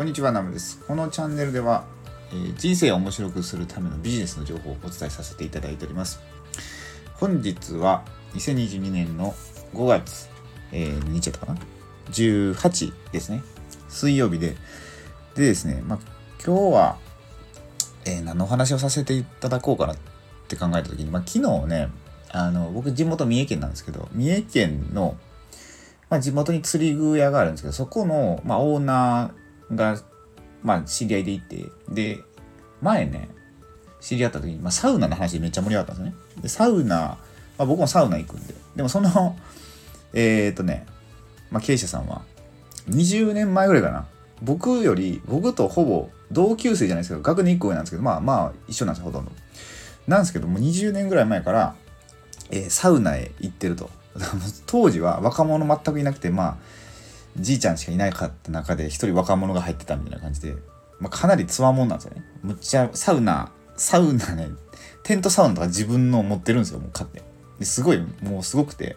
こんにちはナムです。このチャンネルでは、えー、人生を面白くするためのビジネスの情報をお伝えさせていただいております。本日は2022年の5月、えー、日曜かな？18ですね。水曜日で。でですね、まあ、今日は、えー、何のお話をさせていただこうかなって考えた時に、まあ、昨日ねあの僕地元三重県なんですけど三重県のまあ、地元に釣り具屋があるんですけど、そこの、まあ、オーナーが、まあ、知り合いでいて、で、前ね、知り合った時に、まあ、サウナの話でめっちゃ盛り上がったんですね。で、サウナ、まあ、僕もサウナ行くんで、でもその、えっ、とね、まあ、経営者さんは、20年前ぐらいかな。僕より、僕とほぼ同級生じゃないですけど、学年1個上なんですけど、まあまあ一緒なんですよ、ほとんど。なんですけども、20年ぐらい前から、えー、サウナへ行ってると。当時は若者全くいなくてまあじいちゃんしかいないかった中で一人若者が入ってたみたいな感じで、まあ、かなりつわもんなんですよね。むっちゃサウナサウナねテントサウナとか自分の持ってるんですよもう買って。ですごいもうすごくて。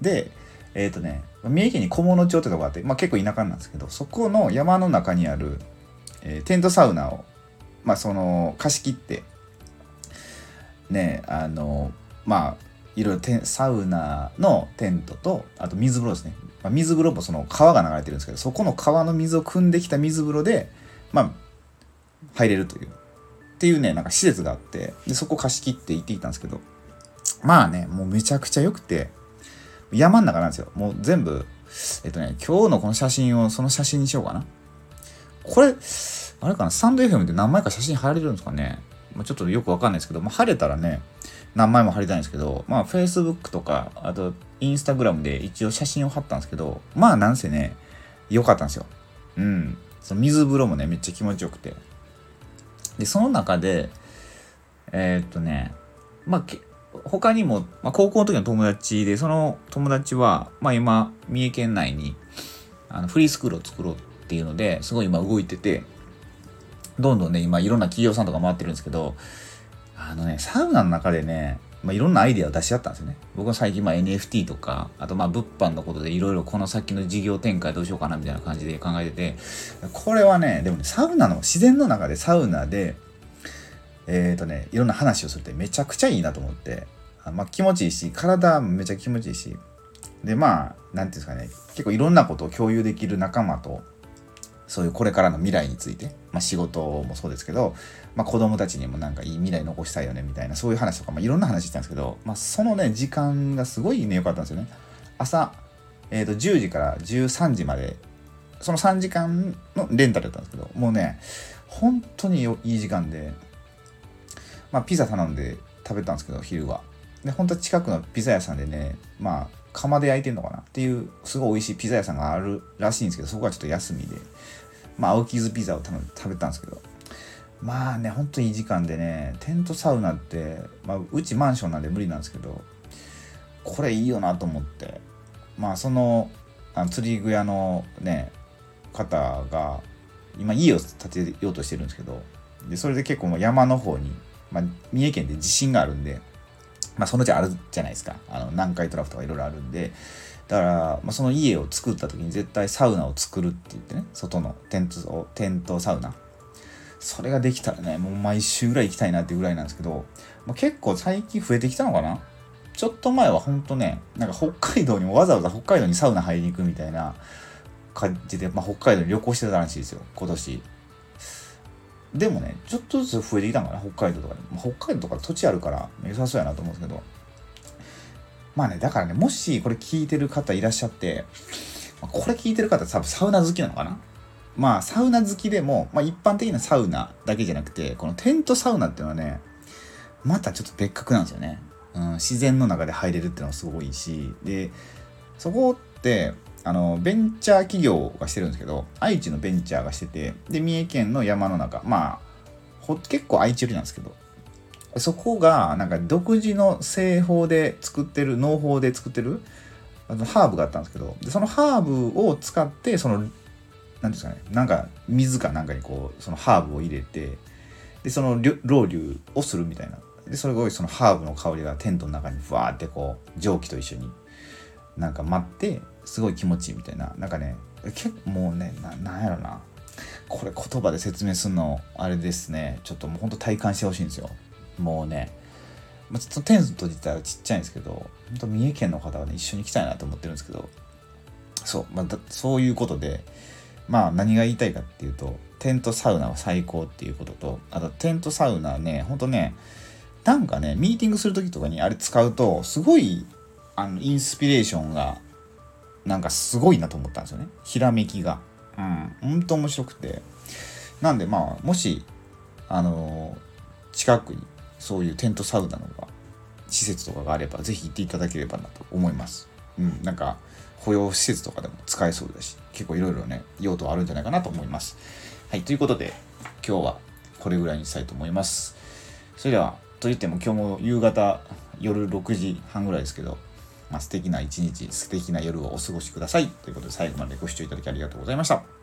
でえっ、ー、とね三重県に菰野町ってとこがあって、まあ、結構田舎なんですけどそこの山の中にある、えー、テントサウナをまあその貸し切ってねあのまあいろいろサウナのテントとあと水風呂ですね、まあ、水風呂もその川が流れてるんですけどそこの川の水を汲んできた水風呂でまあ入れるという。っていうねなんか施設があってでそこ貸し切って行ってきたんですけどまあねもうめちゃくちゃ良くて山ん中なんですよ。もう全部えっとね今日のこの写真をその写真にしようかな。これあれかなスタンド FM で何枚か写真貼られるんですかね、まあ、ちょっとよくわかんないですけど、まあ、晴れたらね何枚も貼りたいんですけど、まあ、Facebook とか、あと、Instagram で一応写真を貼ったんですけど、まあ、なんせね、良かったんですよ。うん。その水風呂もね、めっちゃ気持ちよくて。で、その中で、えー、っとね、まあ、他にも、まあ、高校の時の友達で、その友達は、まあ今、三重県内に、あのフリースクールを作ろうっていうので、すごい今動いてて、どんどんね、今いろんな企業さんとか回ってるんですけど、あのね、サウナの中でね、まあ、いろんなアイデアを出し合ったんですよね。僕は最近、まあ、NFT とか、あとまあ物販のことでいろいろこの先の事業展開どうしようかなみたいな感じで考えてて、これはね、でもね、サウナの、自然の中でサウナで、えっ、ー、とね、いろんな話をするってめちゃくちゃいいなと思って、まあ、気持ちいいし、体めちゃ気持ちいいし、で、まあ、なんていうんですかね、結構いろんなことを共有できる仲間と、そういうこれからの未来について、まあ、仕事もそうですけど、まあ、子供たちにもなんかいい未来残したいよねみたいなそういう話とか、まあ、いろんな話したんですけど、まあ、そのね時間がすごいね良かったんですよね。朝、えー、と10時から13時までその3時間のレンタルだったんですけどもうね本当にいい時間でまあピザ頼んで食べたんですけど昼は。で本当は近くのピザ屋さんでねまあ釜で焼いてんのかなっていうすごい美味しいピザ屋さんがあるらしいんですけどそこはちょっと休みで。まあ、青木津ピザを食べたんですけど、まあね、ほんといい時間でね、テントサウナって、まあ、うちマンションなんで無理なんですけど、これいいよなと思って、まあ、その、あの釣り具屋のね、方が、今家を建てようとしてるんですけど、で、それで結構もう山の方に、まあ、三重県で地震があるんで、まあ、そのうちあるじゃないですか。あの、南海トラフとかいろいろあるんで、だから、まあ、その家を作った時に絶対サウナを作るって言ってね、外のテント、テントサウナ。それができたらね、もう毎週ぐらい行きたいなっていうぐらいなんですけど、まあ、結構最近増えてきたのかな？ちょっと前はほんとね、なんか北海道にもわざわざ北海道にサウナ入りに行くみたいな感じで、まあ、北海道に旅行してたらしいですよ、今年。でもね、ちょっとずつ増えてきたのかな、北海道とかで。ま、北海道とか土地あるから良さそうやなと思うんですけど。まあね、だからね、もしこれ聞いてる方いらっしゃって、これ聞いてる方多分サウナ好きなのかな？まあ、サウナ好きでも、まあ一般的なサウナだけじゃなくて、このテントサウナっていうのはね、またちょっと別格なんですよね。うん、自然の中で入れるっていうのはすごいし、で、そこって、あの、ベンチャー企業がしてるんですけど、愛知のベンチャーがしてて、で、三重県の山の中、まあ、ほ結構愛知寄りなんですけど、そこがなんか独自の製法で作ってる農法で作ってるあのハーブがあったんですけどでそのハーブを使ってその何ですかねなんか水かなんかにこうそのハーブを入れてでそのロウリュをするみたいな。でそれがそのハーブの香りがテントの中にふわーってこう蒸気と一緒になんか舞ってすごい気持ちいいみたいな。なんかね結構もうねなんやろな。これ言葉で説明するのあれですね。ちょっともうほんと体感してほしいんですよ。もうねまあ、ちょっとテント自体はちっちゃいんですけど本当三重県の方はね一緒に行きたいなと思ってるんですけどそう、まあ、そういうことでまあ何が言いたいかっていうとテントサウナは最高っていうこととあとテントサウナねほんとねなんかねミーティングする時とかにあれ使うとすごいあのインスピレーションがなんかすごいなと思ったんですよね。ひらめきが。うん。ほんと面白くて。なんでまあもしあのー、近くにそういうテントサウナのが施設とかがあればぜひ行っていただければなと思います。うん、なんか保養施設とかでも使えそうだし結構いろいろね用途あるんじゃないかなと思います。はいということで今日はこれぐらいにしたいと思います。それではといっても今日も夕方夜6時半ぐらいですけど、まあ、素敵な一日素敵な夜をお過ごしくださいということで最後までご視聴いただきありがとうございました。